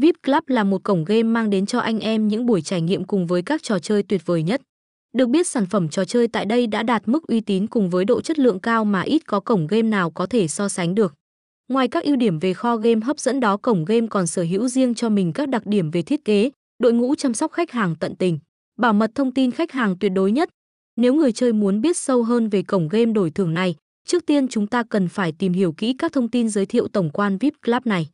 VIP Club là một cổng game mang đến cho anh em những buổi trải nghiệm cùng với các trò chơi tuyệt vời nhất. Được biết sản phẩm trò chơi tại đây đã đạt mức uy tín cùng với độ chất lượng cao mà ít có cổng game nào có thể so sánh được. Ngoài các ưu điểm về kho game hấp dẫn đó, cổng game còn sở hữu riêng cho mình các đặc điểm về thiết kế, đội ngũ chăm sóc khách hàng tận tình, bảo mật thông tin khách hàng tuyệt đối nhất. Nếu người chơi muốn biết sâu hơn về cổng game đổi thưởng này, trước tiên chúng ta cần phải tìm hiểu kỹ các thông tin giới thiệu tổng quan VIP Club này.